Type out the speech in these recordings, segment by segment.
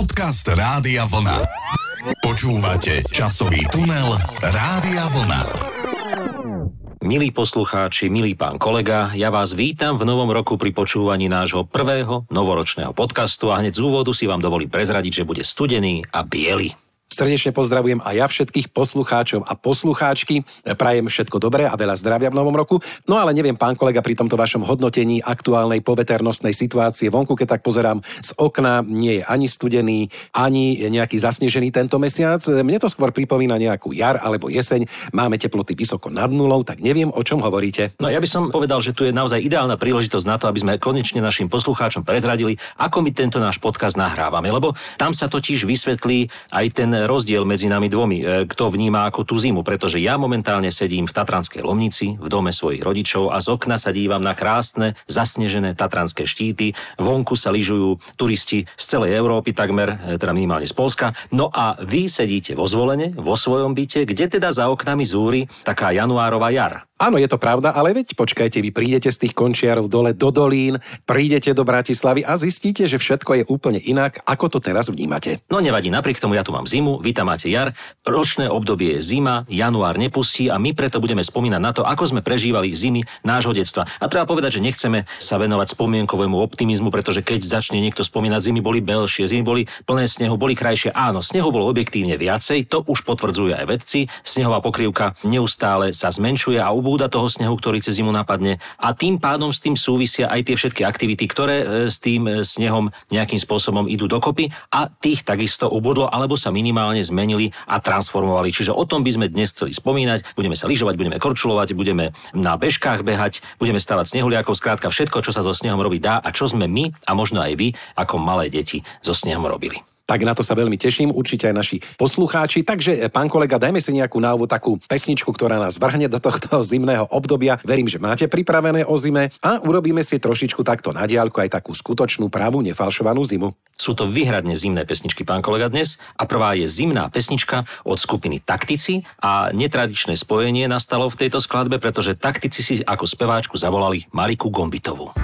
Podcast Rádia Vlna. Počúvate časový tunel Rádia Vlna. Milí poslucháči, milý pán kolega, ja vás vítam v novom roku pri počúvaní nášho prvého novoročného podcastu a hneď z úvodu si vám dovolím prezradiť, že bude studený a biely. Srdečne pozdravujem aj ja všetkých poslucháčov a poslucháčky. Prajem všetko dobré a veľa zdravia v novom roku. No ale neviem, pán kolega, pri tomto vašom hodnotení aktuálnej poveternostnej situácie vonku, keď tak pozerám z okna, nie je ani studený, ani nejaký zasnežený tento mesiac. Mne to skôr pripomína nejakú jar alebo jeseň. Máme teploty vysoko nad nulou, tak neviem, o čom hovoríte. No ja by som povedal, že tu je naozaj ideálna príležitosť na to, aby sme konečne našim poslucháčom prezradili, ako my tento náš podcast nahrávame, lebo tam sa totiž vysvetlí aj ten rozdiel medzi nami dvomi, e, kto vníma ako tú zimu, pretože ja momentálne sedím v Tatranskej Lomnici, v dome svojich rodičov a z okna sa dívam na krásne, zasnežené tatranské štíty. Vonku sa lyžujú turisti z celej Európy, takmer, e, teda minimálne z Polska. No a vy sedíte vo zvolene, vo svojom byte, kde teda za oknami zúri taká januárová jar. Áno, je to pravda, ale veď počkajte, vy prídete z tých končiarov dole do Dolín, prídete do Bratislavy a zistíte, že všetko je úplne inak, ako to teraz vnímate. No nevadí, napriek tomu ja tu mám zimu, vy tam máte jar, ročné obdobie je zima, január nepustí a my preto budeme spomínať na to, ako sme prežívali zimy nášho detstva. A treba povedať, že nechceme sa venovať spomienkovému optimizmu, pretože keď začne niekto spomínať, zimy boli belšie, zimy boli plné snehu, boli krajšie. Áno, snehu bolo objektívne viacej, to už potvrdzujú aj vedci. Snehová pokrývka neustále sa zmenšuje a ubúda toho snehu, ktorý cez zimu napadne a tým pádom s tým súvisia aj tie všetky aktivity, ktoré e, s tým e, snehom nejakým spôsobom idú dokopy a tých takisto ubudlo alebo sa minimálne zmenili a transformovali. Čiže o tom by sme dnes chceli spomínať. Budeme sa lyžovať, budeme korčulovať, budeme na bežkách behať, budeme stavať snehuliakov, skrátka všetko, čo sa so snehom robiť dá a čo sme my a možno aj vy ako malé deti so snehom robili tak na to sa veľmi teším, určite aj naši poslucháči. Takže, e, pán kolega, dajme si nejakú návod, takú pesničku, ktorá nás vrhne do tohto zimného obdobia. Verím, že máte pripravené o zime a urobíme si trošičku takto na diálku aj takú skutočnú, pravú, nefalšovanú zimu. Sú to vyhradne zimné pesničky, pán kolega, dnes. A prvá je zimná pesnička od skupiny Taktici a netradičné spojenie nastalo v tejto skladbe, pretože Taktici si ako speváčku zavolali Mariku Gombitovú.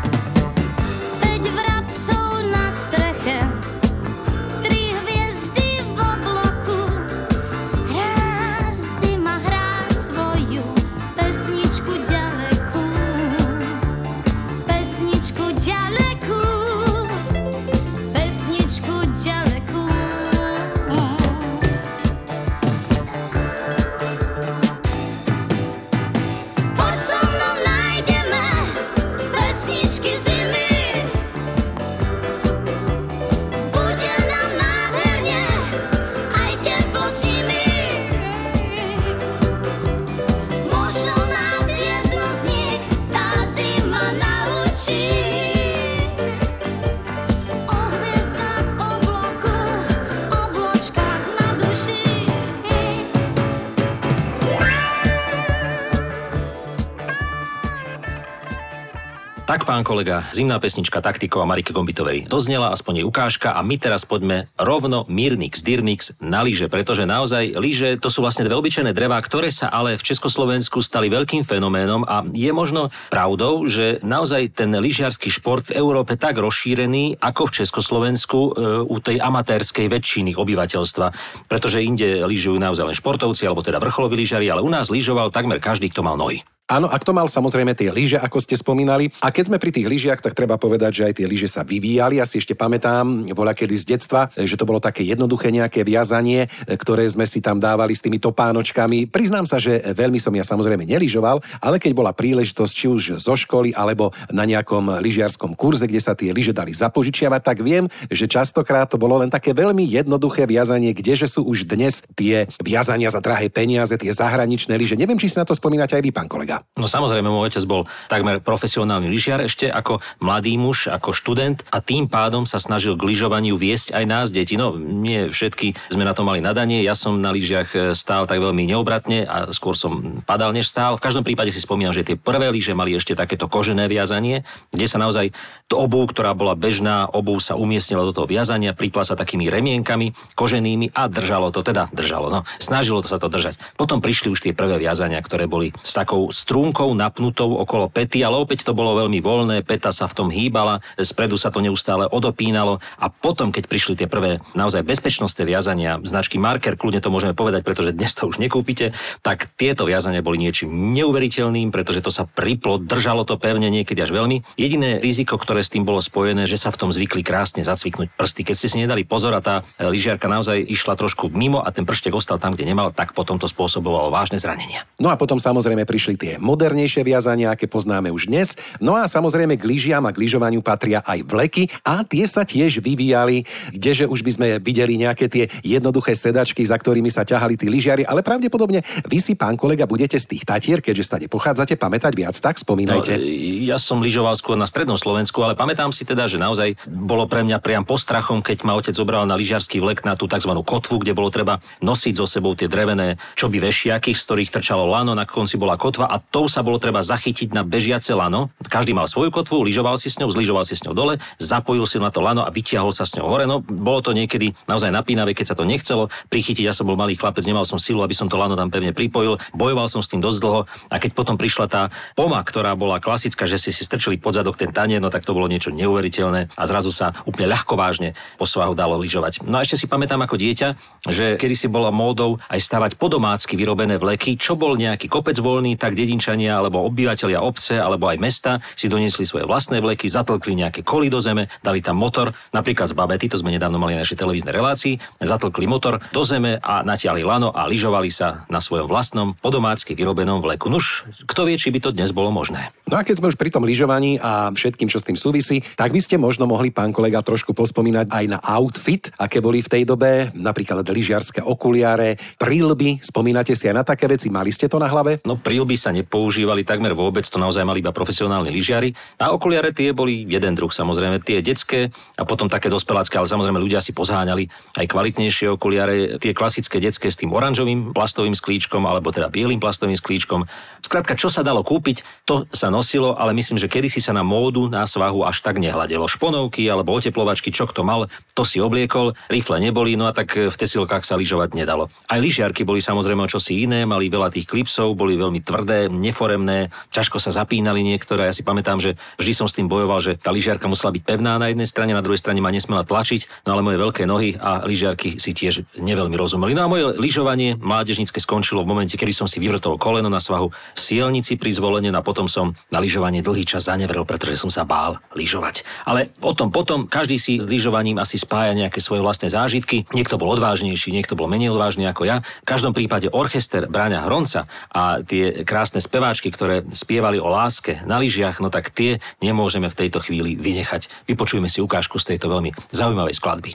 Pán kolega, zimná pesnička Taktikov a Marike Gombitovej doznela, aspoň jej ukážka a my teraz poďme rovno Mirnix, Dyrnix na lyže, pretože naozaj lyže to sú vlastne dve obyčajné drevá, ktoré sa ale v Československu stali veľkým fenoménom a je možno pravdou, že naozaj ten lyžiarsky šport v Európe tak rozšírený ako v Československu e, u tej amatérskej väčšiny obyvateľstva, pretože inde lyžujú naozaj len športovci alebo teda vrcholoví lyžiari, ale u nás lyžoval takmer každý, kto mal nohy. Áno, a kto mal samozrejme tie lyže, ako ste spomínali. A keď sme pri tých lyžiach, tak treba povedať, že aj tie lyže sa vyvíjali. Ja si ešte pamätám, voľa kedy z detstva, že to bolo také jednoduché nejaké viazanie, ktoré sme si tam dávali s tými topánočkami. Priznám sa, že veľmi som ja samozrejme nelyžoval, ale keď bola príležitosť či už zo školy alebo na nejakom lyžiarskom kurze, kde sa tie lyže dali zapožičiavať, tak viem, že častokrát to bolo len také veľmi jednoduché viazanie, kdeže sú už dnes tie viazania za drahé peniaze, tie zahraničné lyže. Neviem, či si na to spomínate aj vy, pán kolega. No samozrejme, môj otec bol takmer profesionálny lyžiar ešte ako mladý muž, ako študent a tým pádom sa snažil k lyžovaniu viesť aj nás, deti. No, nie všetky sme na to mali nadanie, ja som na lyžiach e, stál tak veľmi neobratne a skôr som padal, než stál. V každom prípade si spomínam, že tie prvé lyže mali ešte takéto kožené viazanie, kde sa naozaj to obu, ktorá bola bežná, obu sa umiestnila do toho viazania, pripla sa takými remienkami koženými a držalo to, teda držalo, no, snažilo to sa to držať. Potom prišli už tie prvé viazania, ktoré boli s takou strúnkou napnutou okolo pety, ale opäť to bolo veľmi voľné, peta sa v tom hýbala, spredu sa to neustále odopínalo a potom, keď prišli tie prvé naozaj bezpečnostné viazania, značky Marker, kľudne to môžeme povedať, pretože dnes to už nekúpite, tak tieto viazania boli niečím neuveriteľným, pretože to sa priplo, držalo to pevne niekedy až veľmi. Jediné riziko, ktoré s tým bolo spojené, že sa v tom zvykli krásne zacviknúť prsty. Keď ste si nedali pozor a tá lyžiarka naozaj išla trošku mimo a ten prštek ostal tam, kde nemal, tak potom to spôsobovalo vážne zranenia. No a potom samozrejme prišli tie modernejšie viazania, aké poznáme už dnes. No a samozrejme k lyžiam a k lyžovaniu patria aj vleky a tie sa tiež vyvíjali, kdeže už by sme videli nejaké tie jednoduché sedačky, za ktorými sa ťahali tí lyžiari, ale pravdepodobne vy si, pán kolega, budete z tých tatier, keďže stade pochádzate, pamätať viac, tak spomínajte. No, ja som lyžoval skôr na strednom Slovensku, ale pamätám si teda, že naozaj bolo pre mňa priam postrachom, keď ma otec zobral na lyžiarsky vlek na tú tzv. kotvu, kde bolo treba nosiť so sebou tie drevené čoby vešiaky, z ktorých trčalo lano, na konci bola kotva a tou sa bolo treba zachytiť na bežiace lano. Každý mal svoju kotvu, lyžoval si s ňou, zlyžoval si s ňou dole, zapojil si na to lano a vytiahol sa s ňou hore. No, bolo to niekedy naozaj napínavé, keď sa to nechcelo prichytiť. Ja som bol malý chlapec, nemal som silu, aby som to lano tam pevne pripojil. Bojoval som s tým dosť dlho a keď potom prišla tá poma, ktorá bola klasická, že si si strčili pod zadok ten tanier, no tak to bolo niečo neuveriteľné a zrazu sa úplne ľahko vážne po svahu dalo lyžovať. No a ešte si pamätám ako dieťa, že kedy si bola módou aj stavať podomácky vyrobené vleky, čo bol nejaký kopec voľný, tak dedinčania alebo obyvateľia obce alebo aj mesta si doniesli svoje vlastné vleky, zatlkli nejaké koly do zeme, dali tam motor, napríklad z babety, to sme nedávno mali na našej televíznej relácii, zatlkli motor do zeme a natiali lano a lyžovali sa na svojom vlastnom podomácky vyrobenom vleku. Nuž, kto vie, či by to dnes bolo možné. No a keď sme už pri tom lyžovaní a všetkým, čo s tým súvisí, tak by ste možno mohli, pán kolega, trošku pospomínať aj na outfit, aké boli v tej dobe, napríklad lyžiarske okuliare, prílby, spomínate si aj na také veci, mali ste to na hlave? No prílby sa nepoužívali takmer vôbec, to naozaj mali iba profesionálni lyžiari. A okuliare tie boli jeden druh samozrejme, tie detské a potom také dospelácké, ale samozrejme ľudia si pozháňali aj kvalitnejšie okuliare, tie klasické detské s tým oranžovým plastovým sklíčkom alebo teda bielým plastovým sklíčkom. Skrátka, čo sa dalo kúpiť, to sa nosilo, ale myslím, že kedysi sa na módu, na svahu až tak nehľadelo. Šponovky alebo oteplovačky, čo kto mal, to si obliekol, rifle neboli, no a tak v tesilkách sa lyžovať nedalo. Aj lyžiarky boli samozrejme čosi iné, mali veľa tých klipsov, boli veľmi tvrdé, neforemné, ťažko sa zapínali niektoré. Ja si pamätám, že vždy som s tým bojoval, že tá lyžiarka musela byť pevná na jednej strane, na druhej strane ma nesmela tlačiť, no ale moje veľké nohy a lyžiarky si tiež neveľmi rozumeli. No a moje lyžovanie mládežnícke skončilo v momente, kedy som si vyvrtol koleno na svahu v sielnici pri zvolenie no a potom som na lyžovanie dlhý čas zanevrel, pretože som sa bál lyžovať. Ale potom, potom každý si s lyžovaním asi spája nejaké svoje vlastné zážitky. Niekto bol odvážnejší, niekto bol menej odvážny ako ja. V každom prípade orchester Bráňa Hronca a tie krásne speváčky, ktoré spievali o láske na lyžiach, no tak tie nemôžeme v tejto chvíli vynechať. Vypočujme si ukážku z tejto veľmi zaujímavej skladby.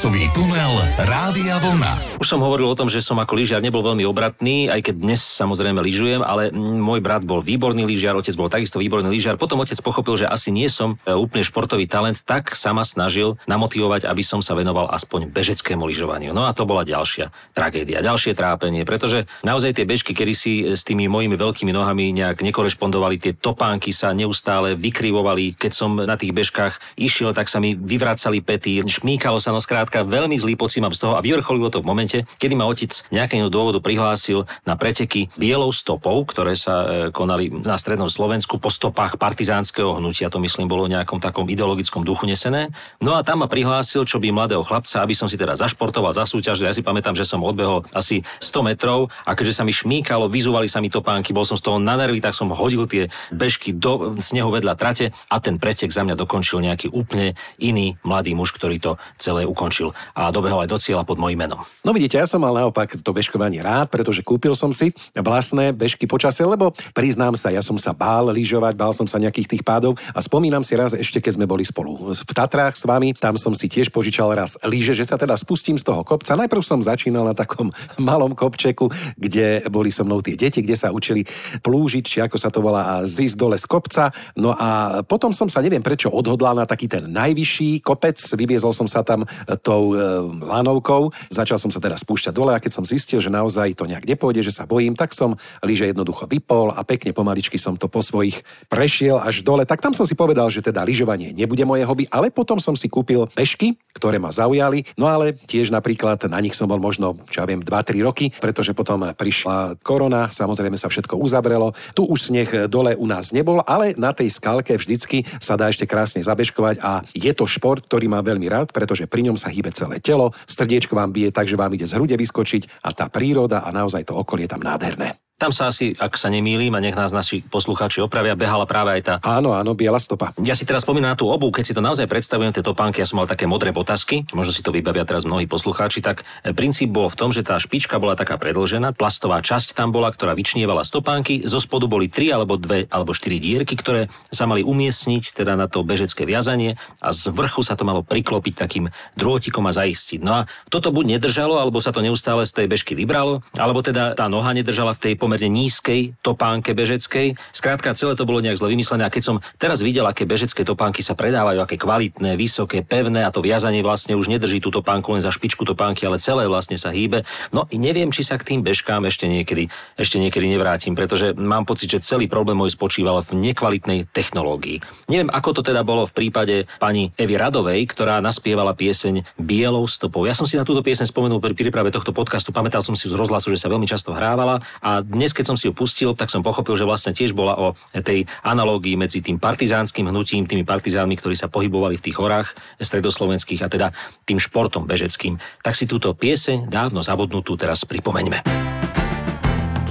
Časový tunel Rádia Vlna. Už som hovoril o tom, že som ako lyžiar nebol veľmi obratný, aj keď dnes samozrejme lyžujem, ale môj brat bol výborný lyžiar, otec bol takisto výborný lyžiar. Potom otec pochopil, že asi nie som e, úplne športový talent, tak sa ma snažil namotivovať, aby som sa venoval aspoň bežeckému lyžovaniu. No a to bola ďalšia tragédia, ďalšie trápenie, pretože naozaj tie bežky, kedy si e, s tými mojimi veľkými nohami nejak nekorešpondovali, tie topánky sa neustále vykrivovali. Keď som na tých bežkách išiel, tak sa mi vyvracali pety, šmíkalo sa nos skrátka veľmi zlý pocit mám z toho a vyvrcholilo to v momente, kedy ma otec nejakého dôvodu prihlásil na preteky bielou stopou, ktoré sa e, konali na strednom Slovensku po stopách partizánskeho hnutia, to myslím bolo v nejakom takom ideologickom duchu nesené. No a tam ma prihlásil, čo by mladého chlapca, aby som si teda zašportoval, zasúťažil. Ja si pamätám, že som odbehol asi 100 metrov a keďže sa mi šmíkalo, vyzúvali sa mi topánky, bol som z toho na nervy, tak som hodil tie bežky do snehu vedľa trate a ten pretek za mňa dokončil nejaký úplne iný mladý muž, ktorý to celé ukončil dobehol aj do cieľa pod mojím menom. No vidíte, ja som mal naopak to bežkovanie rád, pretože kúpil som si vlastné bežky počasie, lebo priznám sa, ja som sa bál lyžovať, bál som sa nejakých tých pádov a spomínam si raz ešte, keď sme boli spolu v Tatrách s vami, tam som si tiež požičal raz lyže, že sa teda spustím z toho kopca. Najprv som začínal na takom malom kopčeku, kde boli so mnou tie deti, kde sa učili plúžiť, či ako sa to volá, a zísť dole z kopca. No a potom som sa neviem prečo odhodlal na taký ten najvyšší kopec, vyviezol som sa tam tou lanovkou, začal som sa teda spúšťať dole a keď som zistil, že naozaj to nejak nepôjde, že sa bojím, tak som lyže jednoducho vypol a pekne pomaličky som to po svojich prešiel až dole. Tak tam som si povedal, že teda lyžovanie nebude moje hobby, ale potom som si kúpil bežky, ktoré ma zaujali. No ale tiež napríklad na nich som bol možno, čo ja viem, 2-3 roky, pretože potom prišla korona, samozrejme sa všetko uzavrelo. Tu už sneh dole u nás nebol, ale na tej skalke vždycky sa dá ešte krásne zabežkovať a je to šport, ktorý mám veľmi rád, pretože pri ňom sa hýbe celé telo, srdiečko vám bije tak, že vám ide z hrude vyskočiť a tá príroda a naozaj to okolie tam nádherné. Tam sa asi, ak sa nemýlim, a nech nás naši poslucháči opravia, behala práve aj tá Áno, áno, biela stopa. Ja si teraz spomínam na tú obu, keď si to naozaj predstavujem, tie topánky, ja som mal také modré botasky, možno si to vybavia teraz mnohí poslucháči, tak e, princíp bol v tom, že tá špička bola taká predlžená, plastová časť tam bola, ktorá vyčnievala stopánky, zo spodu boli tri alebo dve alebo štyri dierky, ktoré sa mali umiestniť teda na to bežecké viazanie a z vrchu sa to malo priklopiť takým drôtikom a zaistiť. No a toto buď nedržalo, alebo sa to neustále z tej bežky vybralo, alebo teda tá noha nedržala v tej pomerne nízkej topánke bežeckej. Skrátka, celé to bolo nejak zle vymyslené a keď som teraz videl, aké bežecké topánky sa predávajú, aké kvalitné, vysoké, pevné a to viazanie vlastne už nedrží tú topánku len za špičku topánky, ale celé vlastne sa hýbe. No i neviem, či sa k tým bežkám ešte niekedy, ešte niekedy nevrátim, pretože mám pocit, že celý problém môj spočíval v nekvalitnej technológii. Neviem, ako to teda bolo v prípade pani Evy Radovej, ktorá naspievala pieseň Bielou stopou. Ja som si na túto pieseň spomenul pri príprave tohto podcastu, pamätal som si z rozhlasu, že sa veľmi často hrávala a dnes, keď som si ju pustil, tak som pochopil, že vlastne tiež bola o tej analógii medzi tým partizánskym hnutím, tými partizánmi, ktorí sa pohybovali v tých horách stredoslovenských a teda tým športom bežeckým. Tak si túto pieseň dávno zabudnutú teraz pripomeňme.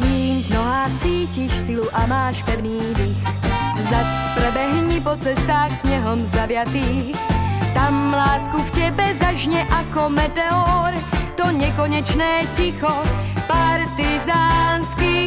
Kým v nohách cítiš silu a máš pevný dých, zas prebehni po cestách snehom zaviatých. Tam lásku v tebe zažne ako meteor, to nekonečné ticho partizánskych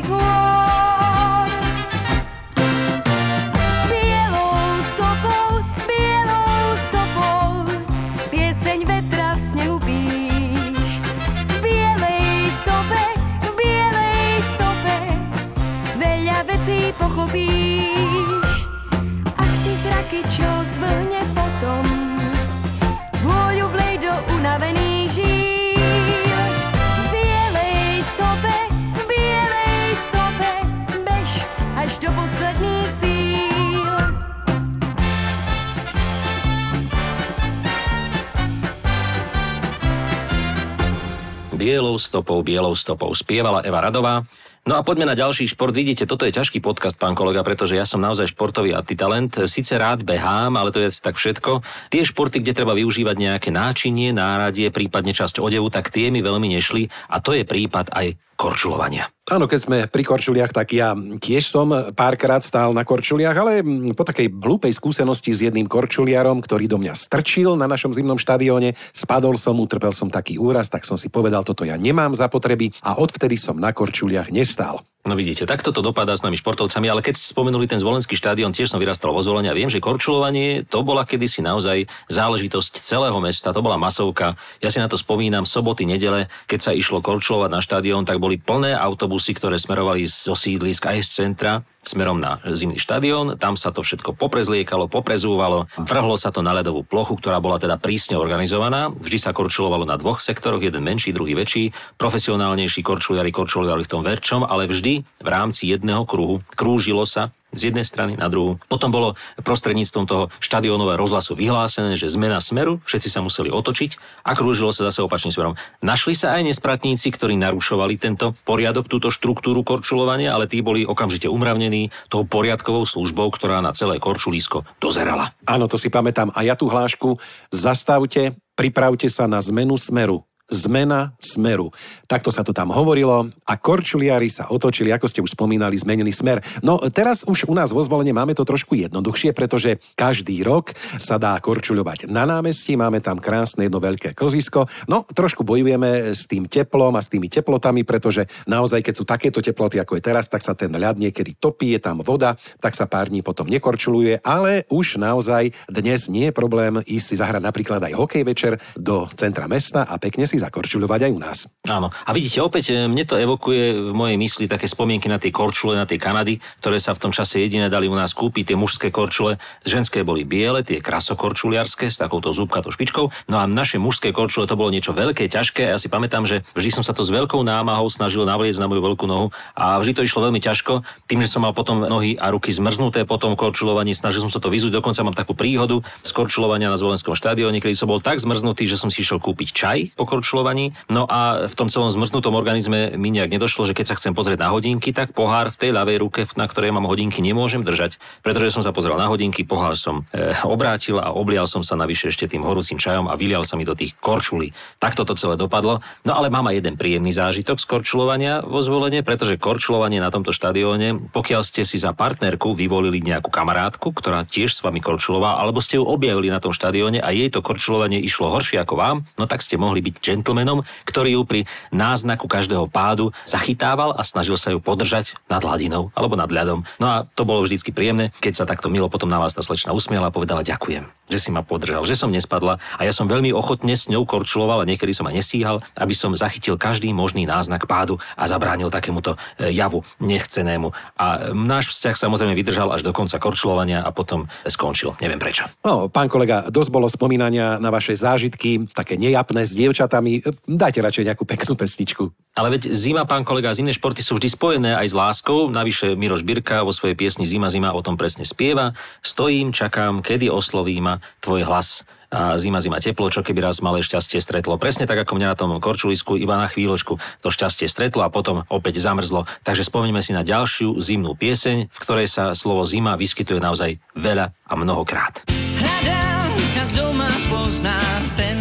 stopou, bielou stopou spievala Eva Radová. No a poďme na ďalší šport. Vidíte, toto je ťažký podcast, pán kolega, pretože ja som naozaj športový antitalent. Sice rád behám, ale to je tak všetko. Tie športy, kde treba využívať nejaké náčinie, náradie, prípadne časť odevu, tak tie mi veľmi nešli a to je prípad aj korčulovania. Áno, keď sme pri korčuliach, tak ja tiež som párkrát stál na korčuliach, ale po takej hlúpej skúsenosti s jedným korčuliarom, ktorý do mňa strčil na našom zimnom štadióne, spadol som, utrpel som taký úraz, tak som si povedal, toto ja nemám za potreby a odvtedy som na korčuliach nestál. No vidíte, takto to dopadá s nami športovcami, ale keď ste spomenuli ten zvolenský štádion, tiež som vyrastal vo zvolení a viem, že korčulovanie to bola kedysi naozaj záležitosť celého mesta, to bola masovka. Ja si na to spomínam, soboty, nedele, keď sa išlo korčulovať na štádion, tak boli plné autobusy, ktoré smerovali zo sídlisk aj z centra smerom na zimný štadión. Tam sa to všetko poprezliekalo, poprezúvalo, vrhlo sa to na ľadovú plochu, ktorá bola teda prísne organizovaná. Vždy sa korčulovalo na dvoch sektoroch, jeden menší, druhý väčší. Profesionálnejší korčuliari korčulovali v tom verčom, ale vždy v rámci jedného kruhu krúžilo sa z jednej strany na druhú. Potom bolo prostredníctvom toho štadionového rozhlasu vyhlásené, že zmena smeru, všetci sa museli otočiť a krúžilo sa zase opačným smerom. Našli sa aj nespratníci, ktorí narušovali tento poriadok, túto štruktúru korčulovania, ale tí boli okamžite umravnení tou poriadkovou službou, ktorá na celé korčulísko dozerala. Áno, to si pamätám. A ja tú hlášku zastavte, pripravte sa na zmenu smeru zmena smeru. Takto sa to tam hovorilo a korčuliari sa otočili, ako ste už spomínali, zmenili smer. No teraz už u nás vo zvolenie máme to trošku jednoduchšie, pretože každý rok sa dá korčuľovať na námestí, máme tam krásne jedno veľké kozisko. No trošku bojujeme s tým teplom a s tými teplotami, pretože naozaj, keď sú takéto teploty, ako je teraz, tak sa ten ľad niekedy topí, je tam voda, tak sa pár dní potom nekorčuluje, ale už naozaj dnes nie je problém ísť si zahrať napríklad aj hokej večer do centra mesta a pekne si zakorčuľovať aj u nás. Áno. A vidíte, opäť e, mne to evokuje v mojej mysli také spomienky na tie korčule, na tie Kanady, ktoré sa v tom čase jediné dali u nás kúpiť, tie mužské korčule. Ženské boli biele, tie krasokorčuliarské s takouto zúbkatou špičkou. No a naše mužské korčule to bolo niečo veľké, ťažké. Ja si pamätám, že vždy som sa to s veľkou námahou snažil navliecť na moju veľkú nohu a vždy to išlo veľmi ťažko. Tým, že som mal potom nohy a ruky zmrznuté po tom korčulovaní, snažil som sa to vyzúť. Dokonca mám takú príhodu z korčulovania na Zvolenskom štadióne, kedy som bol tak zmrznutý, že som si išiel kúpiť čaj po korčulovaní. No a v tom celom zmrznutom organizme mi nejak nedošlo, že keď sa chcem pozrieť na hodinky, tak pohár v tej ľavej ruke, na ktorej mám hodinky, nemôžem držať, pretože som sa pozrel na hodinky, pohár som e, obrátil a oblial som sa navyše ešte tým horúcim čajom a vylial sa mi do tých korčulí. Takto to celé dopadlo. No ale mám aj jeden príjemný zážitok z korčulovania vo zvolenie, pretože korčulovanie na tomto štadióne, pokiaľ ste si za partnerku vyvolili nejakú kamarátku, ktorá tiež s vami korčulovala, alebo ste ju objavili na tom štadióne a jej to korčulovanie išlo horšie ako vám, no tak ste mohli byť gentlemenom, ktorý ju pri náznaku každého pádu zachytával a snažil sa ju podržať nad hladinou alebo nad ľadom. No a to bolo vždycky príjemné, keď sa takto milo potom na vás tá slečna usmiela a povedala ďakujem, že si ma podržal, že som nespadla a ja som veľmi ochotne s ňou korčuloval a niekedy som aj nestíhal, aby som zachytil každý možný náznak pádu a zabránil takémuto e, javu nechcenému. A náš vzťah samozrejme vydržal až do konca korčulovania a potom skončil. Neviem prečo. No, pán kolega, dosť bolo spomínania na vaše zážitky, také nejapné s dievčatami. Dajte radšej nejakú peknú pesničku. Ale veď zima, pán kolega, zimné športy sú vždy spojené aj s láskou. Navyše Miroš Birka vo svojej piesni Zima, zima o tom presne spieva. Stojím, čakám, kedy osloví ma tvoj hlas a zima, zima, teplo, čo keby raz malé šťastie stretlo. Presne tak, ako mňa na tom korčulisku, iba na chvíľočku to šťastie stretlo a potom opäť zamrzlo. Takže spomeňme si na ďalšiu zimnú pieseň, v ktorej sa slovo zima vyskytuje naozaj veľa a mnohokrát. Hľadám ťa, kto ma pozná, ten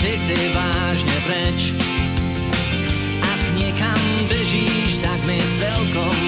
ty si vážne preč. Ak niekam bežíš, tak mi celkom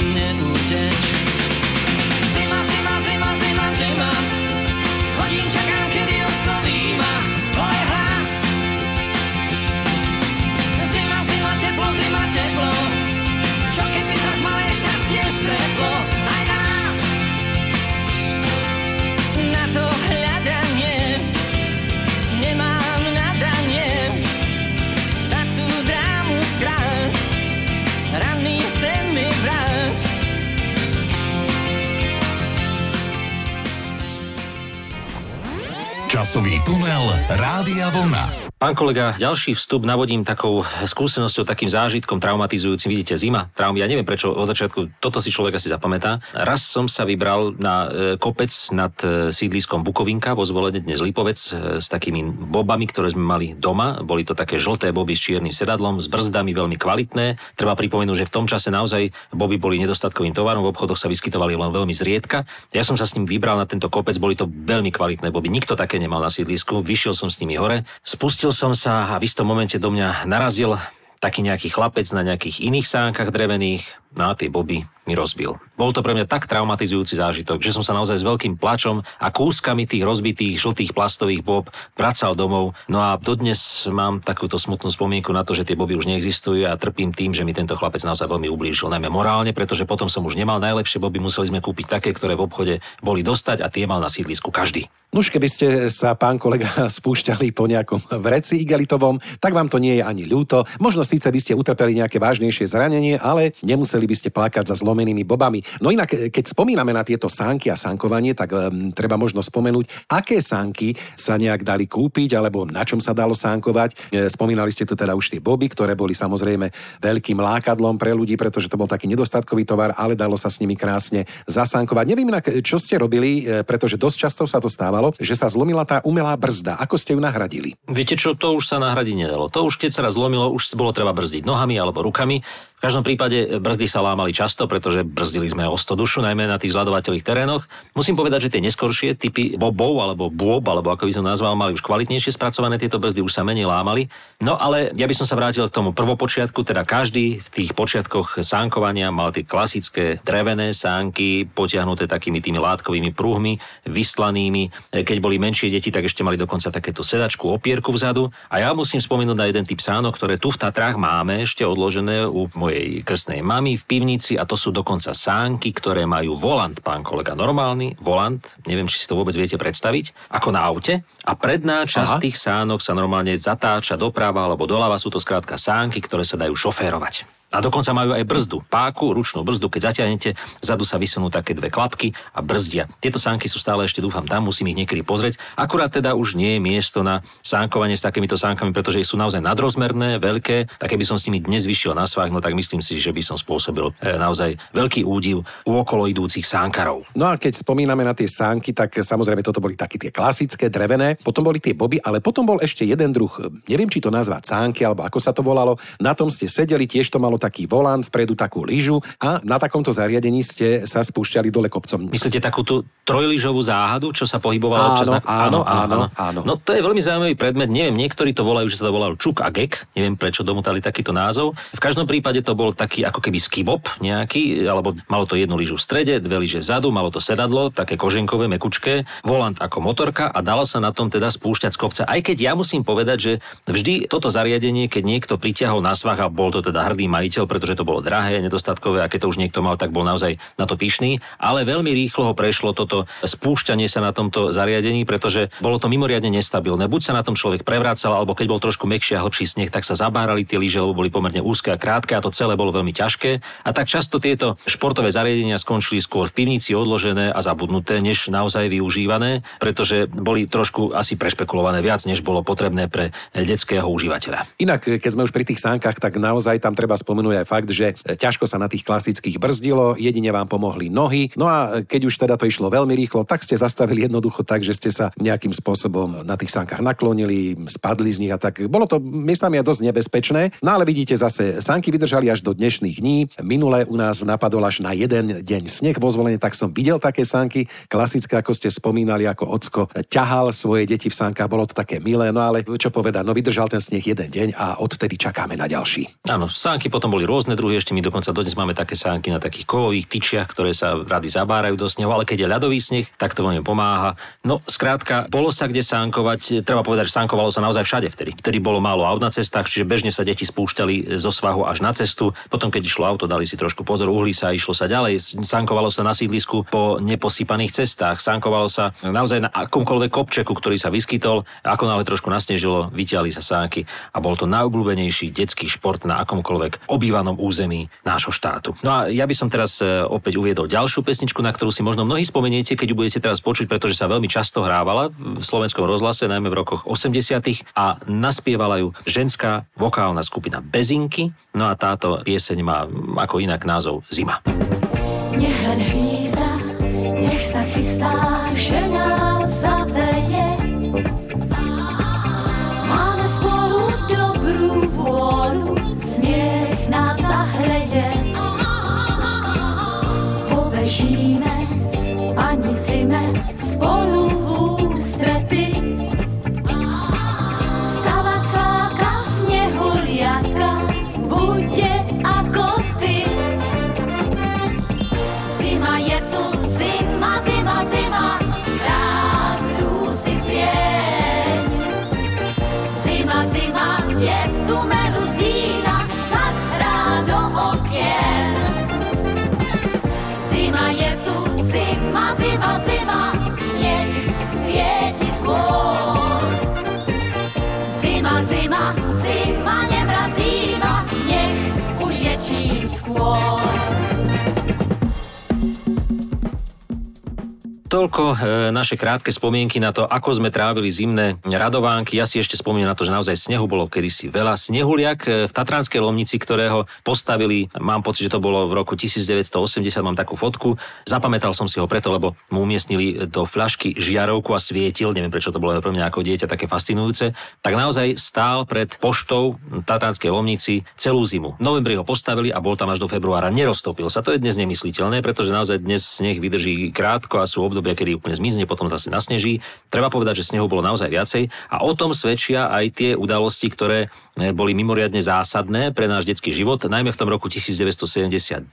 Pán kolega, ďalší vstup navodím takou skúsenosťou, takým zážitkom traumatizujúcim. Vidíte, zima, traum, ja neviem prečo od začiatku, toto si človek asi zapamätá. Raz som sa vybral na e, kopec nad e, sídliskom Bukovinka vo zvolenie dnes Lipovec e, s takými bobami, ktoré sme mali doma. Boli to také žlté boby s čiernym sedadlom, s brzdami veľmi kvalitné. Treba pripomenúť, že v tom čase naozaj boby boli nedostatkovým tovarom, v obchodoch sa vyskytovali len veľmi zriedka. Ja som sa s ním vybral na tento kopec, boli to veľmi kvalitné boby. Nikto také nemal na sídlisku. Vyšiel som s nimi hore, spustil som sa a v istom momente do mňa narazil taký nejaký chlapec na nejakých iných sánkach drevených, no a tie boby mi rozbil. Bol to pre mňa tak traumatizujúci zážitok, že som sa naozaj s veľkým plačom a kúskami tých rozbitých žltých plastových bob vracal domov. No a dodnes mám takúto smutnú spomienku na to, že tie boby už neexistujú a trpím tým, že mi tento chlapec naozaj veľmi ublížil, najmä morálne, pretože potom som už nemal najlepšie boby, museli sme kúpiť také, ktoré v obchode boli dostať a tie mal na sídlisku každý. Nuž, keby ste sa, pán kolega, spúšťali po nejakom vreci igelitovom, tak vám to nie je ani ľúto. Možno síce by ste utrpeli nejaké vážnejšie zranenie, ale nemuseli by ste plakať za zlomeným zlomenými bobami. No inak, e, keď spomíname na tieto sánky a sánkovanie, tak um, treba možno spomenúť, aké sánky sa nejak dali kúpiť, alebo na čom sa dalo sánkovať. E, spomínali ste tu teda už tie boby, ktoré boli samozrejme veľkým lákadlom pre ľudí, pretože to bol taký nedostatkový tovar, ale dalo sa s nimi krásne zasánkovať. Neviem inak, čo ste robili, pretože dosť často sa to stávalo, že sa zlomila tá umelá brzda. Ako ste ju nahradili? Viete čo, to už sa nahradiť nedalo. To už keď sa raz zlomilo, už bolo treba brzdiť nohami alebo rukami. V každom prípade brzdy sa lámali často, pretože brzdili sme o 100 dušu, najmä na tých zľadovateľných terénoch. Musím povedať, že tie neskoršie typy bobov alebo bôb, alebo ako by som nazval, mali už kvalitnejšie spracované tieto brzdy, už sa menej lámali. No ale ja by som sa vrátil k tomu prvopočiatku, teda každý v tých počiatkoch sánkovania mal tie klasické drevené sánky, potiahnuté takými tými látkovými pruhmi, vyslanými. Keď boli menšie deti, tak ešte mali dokonca takéto sedačku, opierku vzadu. A ja musím spomenúť na jeden typ sánok, ktoré tu v Tatrách máme ešte odložené u mojej krstnej mamy v pivnici a to sú dokonca sánky, ktoré majú volant, pán kolega, normálny volant, neviem, či si to vôbec viete predstaviť, ako na aute. A predná časť Aha. tých sánok sa normálne zatáča doprava alebo doľava, sú to skrátka sánky, ktoré sa dajú šoférovať. A dokonca majú aj brzdu, páku, ručnú brzdu. Keď zatiahnete, zadu sa vysunú také dve klapky a brzdia. Tieto sánky sú stále ešte, dúfam, tam, musím ich niekedy pozrieť. Akurát teda už nie je miesto na sánkovanie s takýmito sánkami, pretože sú naozaj nadrozmerné, veľké. Tak keby som s nimi dnes vyšiel na svách, no tak myslím si, že by som spôsobil e, naozaj veľký údiv u okolo idúcich sánkarov. No a keď spomíname na tie sánky, tak samozrejme toto boli také tie klasické, drevené, potom boli tie boby, ale potom bol ešte jeden druh, neviem či to nazvať sánky alebo ako sa to volalo. Na tom ste sedeli, tiež to malo taký volant, vpredu takú lyžu a na takomto zariadení ste sa spúšťali dole kopcom. Myslíte takú tú trojlyžovú záhadu, čo sa pohybovala áno, občas na... áno, áno, áno, No to je veľmi zaujímavý predmet. Neviem, niektorí to volajú, že sa to volal čuk a gek. Neviem, prečo domutali takýto názov. V každom prípade to bol taký ako keby skibob nejaký, alebo malo to jednu lyžu v strede, dve lyže vzadu, malo to sedadlo, také koženkové, mekučké, volant ako motorka a dalo sa na tom teda spúšťať z kopca. Aj keď ja musím povedať, že vždy toto zariadenie, keď niekto pritiahol na svach a bol to teda hrdý majiteľ, pretože to bolo drahé, nedostatkové a keď to už niekto mal, tak bol naozaj na to pyšný. Ale veľmi rýchlo ho prešlo toto spúšťanie sa na tomto zariadení, pretože bolo to mimoriadne nestabilné. Buď sa na tom človek prevracal, alebo keď bol trošku mäkší a hlbší sneh, tak sa zabárali tie lyže, lebo boli pomerne úzke a krátke a to celé bolo veľmi ťažké. A tak často tieto športové zariadenia skončili skôr v pivnici odložené a zabudnuté, než naozaj využívané, pretože boli trošku asi prešpekulované viac, než bolo potrebné pre detského užívateľa. Inak, keď sme už pri tých sánkach, tak naozaj tam treba spomenúť aj fakt, že ťažko sa na tých klasických brzdilo, jedine vám pomohli nohy. No a keď už teda to išlo veľmi rýchlo, tak ste zastavili jednoducho tak, že ste sa nejakým spôsobom na tých sánkach naklonili, spadli z nich a tak. Bolo to miestami dosť nebezpečné. No ale vidíte zase, sánky vydržali až do dnešných dní. Minule u nás napadol až na jeden deň sneh vo zvolenie, tak som videl také sánky. Klasické, ako ste spomínali, ako ocko ťahal svoje deti v sánkach, bolo to také milé, no ale čo povedať, no vydržal ten sneh jeden deň a odtedy čakáme na ďalší. Áno, sánky potom boli rôzne druhy, ešte my dokonca dodnes máme také sánky na takých kovových tyčiach, ktoré sa rady zabárajú do snehu, ale keď je ľadový sneh, tak to veľmi pomáha. No, skrátka, bolo sa kde sánkovať, treba povedať, že sánkovalo sa naozaj všade vtedy. Vtedy bolo málo aut na cestách, čiže bežne sa deti spúšťali zo svahu až na cestu. Potom, keď išlo auto, dali si trošku pozor, uhli sa, išlo sa ďalej. Sánkovalo sa na sídlisku po neposypaných cestách. Sánkovalo sa naozaj na akomkoľvek kopčeku, ktorý sa vyskytol. Ako nále trošku nasnežilo, vyťali sa sánky a bol to najobľúbenejší detský šport na akomkoľvek obývanom území nášho štátu. No a ja by som teraz e, opäť uviedol ďalšiu pesničku, na ktorú si možno mnohí spomeniete, keď ju budete teraz počuť, pretože sa veľmi často hrávala v slovenskom rozhlase, najmä v rokoch 80. a naspievala ju ženská vokálna skupina Bezinky. No a táto pieseň má ako inak názov Zima. Nech len hvízda, nech sa chystá, že nás zaveje. Nemrazíva, nech Toľko e, naše krátke spomienky na to, ako sme trávili zimné radovánky. Ja si ešte spomínam na to, že naozaj snehu bolo kedysi veľa. Snehuliak e, v Tatranskej Lomnici, ktorého postavili, mám pocit, že to bolo v roku 1980, mám takú fotku. Zapamätal som si ho preto, lebo mu umiestnili do fľašky žiarovku a svietil, neviem prečo to bolo pre mňa ako dieťa také fascinujúce. Tak naozaj stál pred poštou Tatranskej Lomnici celú zimu. V novembri ho postavili a bol tam až do februára. Neroztopil sa. To je dnes nemysliteľné, pretože naozaj dnes sneh vydrží krátko a sú obdobia, kedy úplne zmizne, potom zase nasneží. Treba povedať, že snehu bolo naozaj viacej a o tom svedčia aj tie udalosti, ktoré e, boli mimoriadne zásadné pre náš detský život, najmä v tom roku 1979,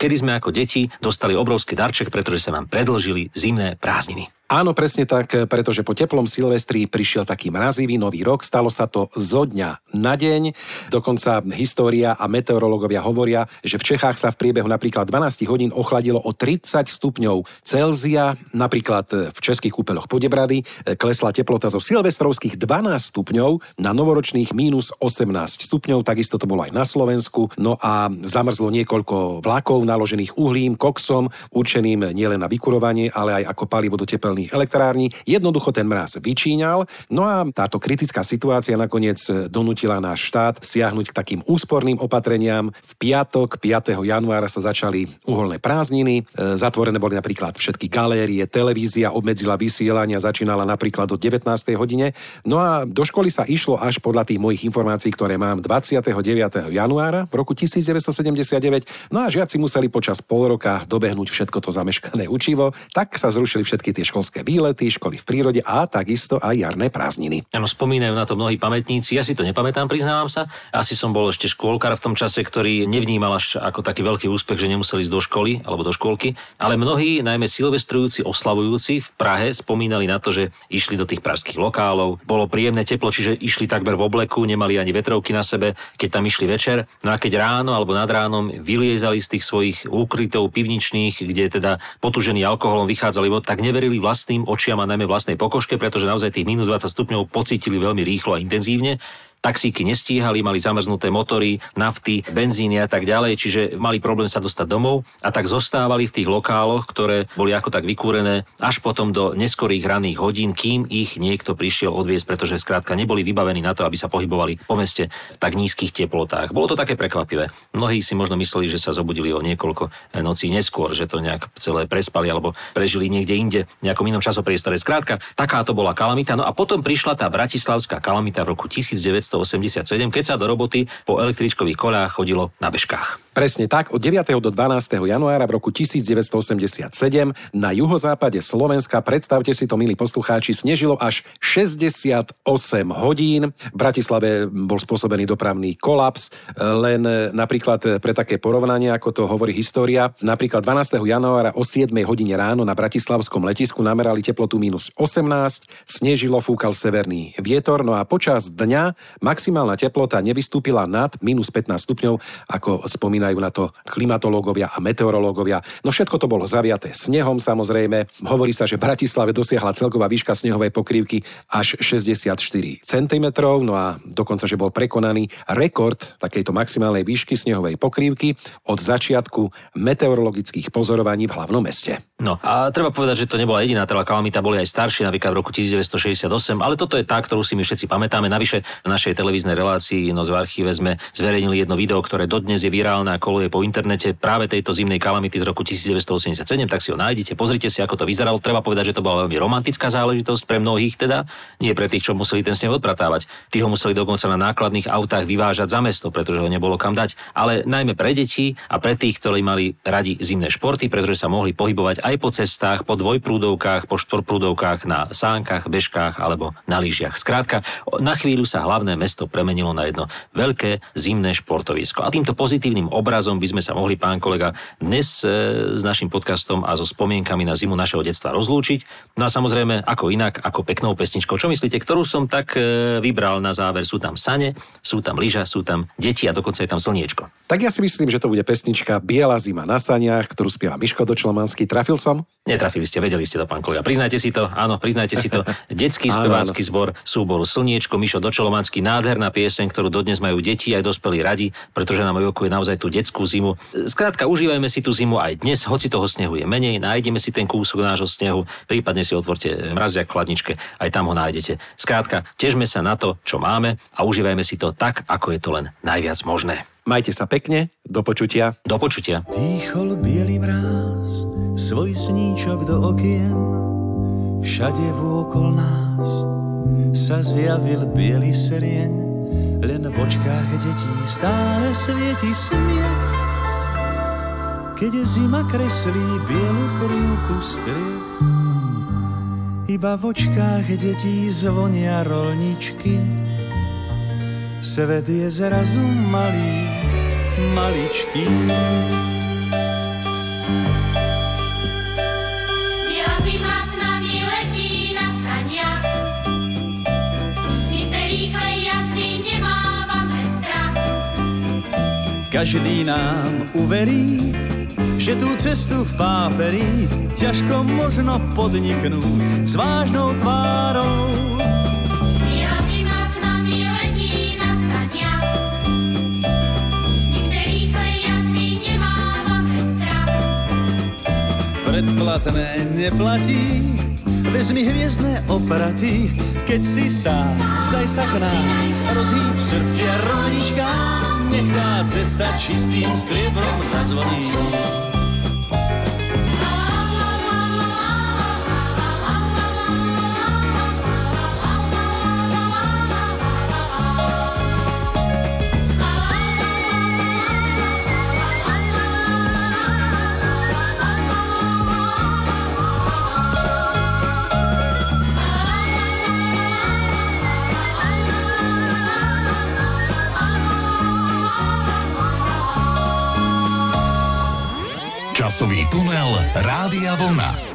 kedy sme ako deti dostali obrovský darček, pretože sa nám predlžili zimné prázdniny. Áno, presne tak, pretože po teplom Silvestri prišiel taký mrazivý nový rok, stalo sa to zo dňa na deň. Dokonca história a meteorológovia hovoria, že v Čechách sa v priebehu napríklad 12 hodín ochladilo o 30 stupňov Celzia. Napríklad v českých kúpeloch Podebrady klesla teplota zo silvestrovských 12 stupňov na novoročných mínus 18 stupňov, takisto to bolo aj na Slovensku. No a zamrzlo niekoľko vlakov naložených uhlím, koksom, určeným nielen na vykurovanie, ale aj ako palivo do tepelných tepelných elektrární. Jednoducho ten mraz vyčíňal. No a táto kritická situácia nakoniec donutila náš štát siahnuť k takým úsporným opatreniam. V piatok 5. januára sa začali uholné prázdniny. E, zatvorené boli napríklad všetky galérie, televízia obmedzila vysielania, začínala napríklad do 19. hodine. No a do školy sa išlo až podľa tých mojich informácií, ktoré mám 29. januára v roku 1979. No a žiaci museli počas pol roka dobehnúť všetko to zameškané učivo, tak sa zrušili všetky tie školské školské výlety, školy v prírode a takisto aj jarné prázdniny. Áno, spomínajú na to mnohí pamätníci. Ja si to nepamätám, priznávam sa. Asi som bol ešte škôlkar v tom čase, ktorý nevnímal až ako taký veľký úspech, že nemuseli ísť do školy alebo do škôlky. Ale mnohí, najmä silvestrujúci, oslavujúci v Prahe, spomínali na to, že išli do tých pražských lokálov. Bolo príjemné teplo, čiže išli takmer v obleku, nemali ani vetrovky na sebe, keď tam išli večer. No a keď ráno alebo nad ránom vyliezali z tých svojich úkrytov pivničných, kde teda potužení alkoholom vychádzali tak neverili vlastne vlastným očiam a najmä vlastnej pokožke, pretože naozaj tých minus 20 stupňov pocítili veľmi rýchlo a intenzívne taxíky nestíhali, mali zamrznuté motory, nafty, benzíny a tak ďalej, čiže mali problém sa dostať domov a tak zostávali v tých lokáloch, ktoré boli ako tak vykúrené až potom do neskorých ranných hodín, kým ich niekto prišiel odviesť, pretože skrátka neboli vybavení na to, aby sa pohybovali po meste v tak nízkych teplotách. Bolo to také prekvapivé. Mnohí si možno mysleli, že sa zobudili o niekoľko nocí neskôr, že to nejak celé prespali alebo prežili niekde inde, nejakom inom časopriestore. Skrátka, takáto bola kalamita. No a potom prišla tá bratislavská kalamita v roku 1900 1987, keď sa do roboty po električkových kolách chodilo na bežkách. Presne tak, od 9. do 12. januára v roku 1987 na juhozápade Slovenska, predstavte si to, milí poslucháči, snežilo až 68 hodín. V Bratislave bol spôsobený dopravný kolaps, len napríklad pre také porovnanie, ako to hovorí história, napríklad 12. januára o 7 hodine ráno na bratislavskom letisku namerali teplotu minus 18, snežilo, fúkal severný vietor, no a počas dňa maximálna teplota nevystúpila nad minus 15 stupňov, ako spomínam spomínajú na to klimatológovia a meteorológovia. No všetko to bolo zaviaté snehom samozrejme. Hovorí sa, že Bratislave dosiahla celková výška snehovej pokrývky až 64 cm, no a dokonca, že bol prekonaný rekord takejto maximálnej výšky snehovej pokrývky od začiatku meteorologických pozorovaní v hlavnom meste. No a treba povedať, že to nebola jediná teda kalamita, boli aj staršie, napríklad v roku 1968, ale toto je tá, ktorú si my všetci pamätáme. Navyše v našej televíznej relácii Noc v archíve sme zverejnili jedno video, ktoré dodnes je virálne a koluje po internete práve tejto zimnej kalamity z roku 1987, tak si ho nájdete, pozrite si, ako to vyzeralo. Treba povedať, že to bola veľmi romantická záležitosť pre mnohých teda, nie pre tých, čo museli ten sneh odpratávať. Tí ho museli dokonca na nákladných autách vyvážať za mesto, pretože ho nebolo kam dať. Ale najmä pre deti a pre tých, ktorí mali radi zimné športy, pretože sa mohli pohybovať aj po cestách, po dvojprúdovkách, po štvorprúdovkách, na sánkach, bežkách alebo na lyžiach. Skrátka, na chvíľu sa hlavné mesto premenilo na jedno veľké zimné športovisko. A týmto pozitívnym obrazom by sme sa mohli, pán kolega, dnes e, s našim podcastom a so spomienkami na zimu našeho detstva rozlúčiť. No a samozrejme, ako inak, ako peknou pesničkou. Čo myslíte, ktorú som tak e, vybral na záver? Sú tam sane, sú tam lyža, sú tam deti a dokonca je tam slniečko. Tak ja si myslím, že to bude pesnička Biela zima na saniach, ktorú spieva Miško Dočlomanský. Trafil som? Netrafili ste, vedeli ste to, pán kolega. Priznajte si to, áno, priznajte si to. Detský spevácky zbor, súbor Slniečko, Mišo Dočolomanský, nádherná pieseň, ktorú dodnes majú deti aj dospelí radi, pretože nám evokuje naozaj tú detskú zimu. Skrátka, užívajme si tú zimu aj dnes, hoci toho snehu je menej, nájdeme si ten kúsok nášho snehu, prípadne si otvorte mraziak v chladničke, aj tam ho nájdete. Skrátka, težme sa na to, čo máme a užívajme si to tak, ako je to len najviac možné. Majte sa pekne, do počutia. Do počutia. Dýchol bielý mráz, svoj sníčok do okien, všade vôkol nás sa zjavil biely serien, len v očkách detí stále svieti smiech. Keď zima kreslí bielu krivku striech, iba v očkách detí zvonia rolničky. Svet je zrazu malý, maličký. Každý nám uverí, že tú cestu v páperi ťažko možno podniknúť s vážnou tvárou. Predplatné neplatí, vezmi hviezdne opraty, keď si sám, daj sa k nám, rozhýb srdcia rovnička, nech tá cesta čistým striebrom zazvoní. Rádia Vlna.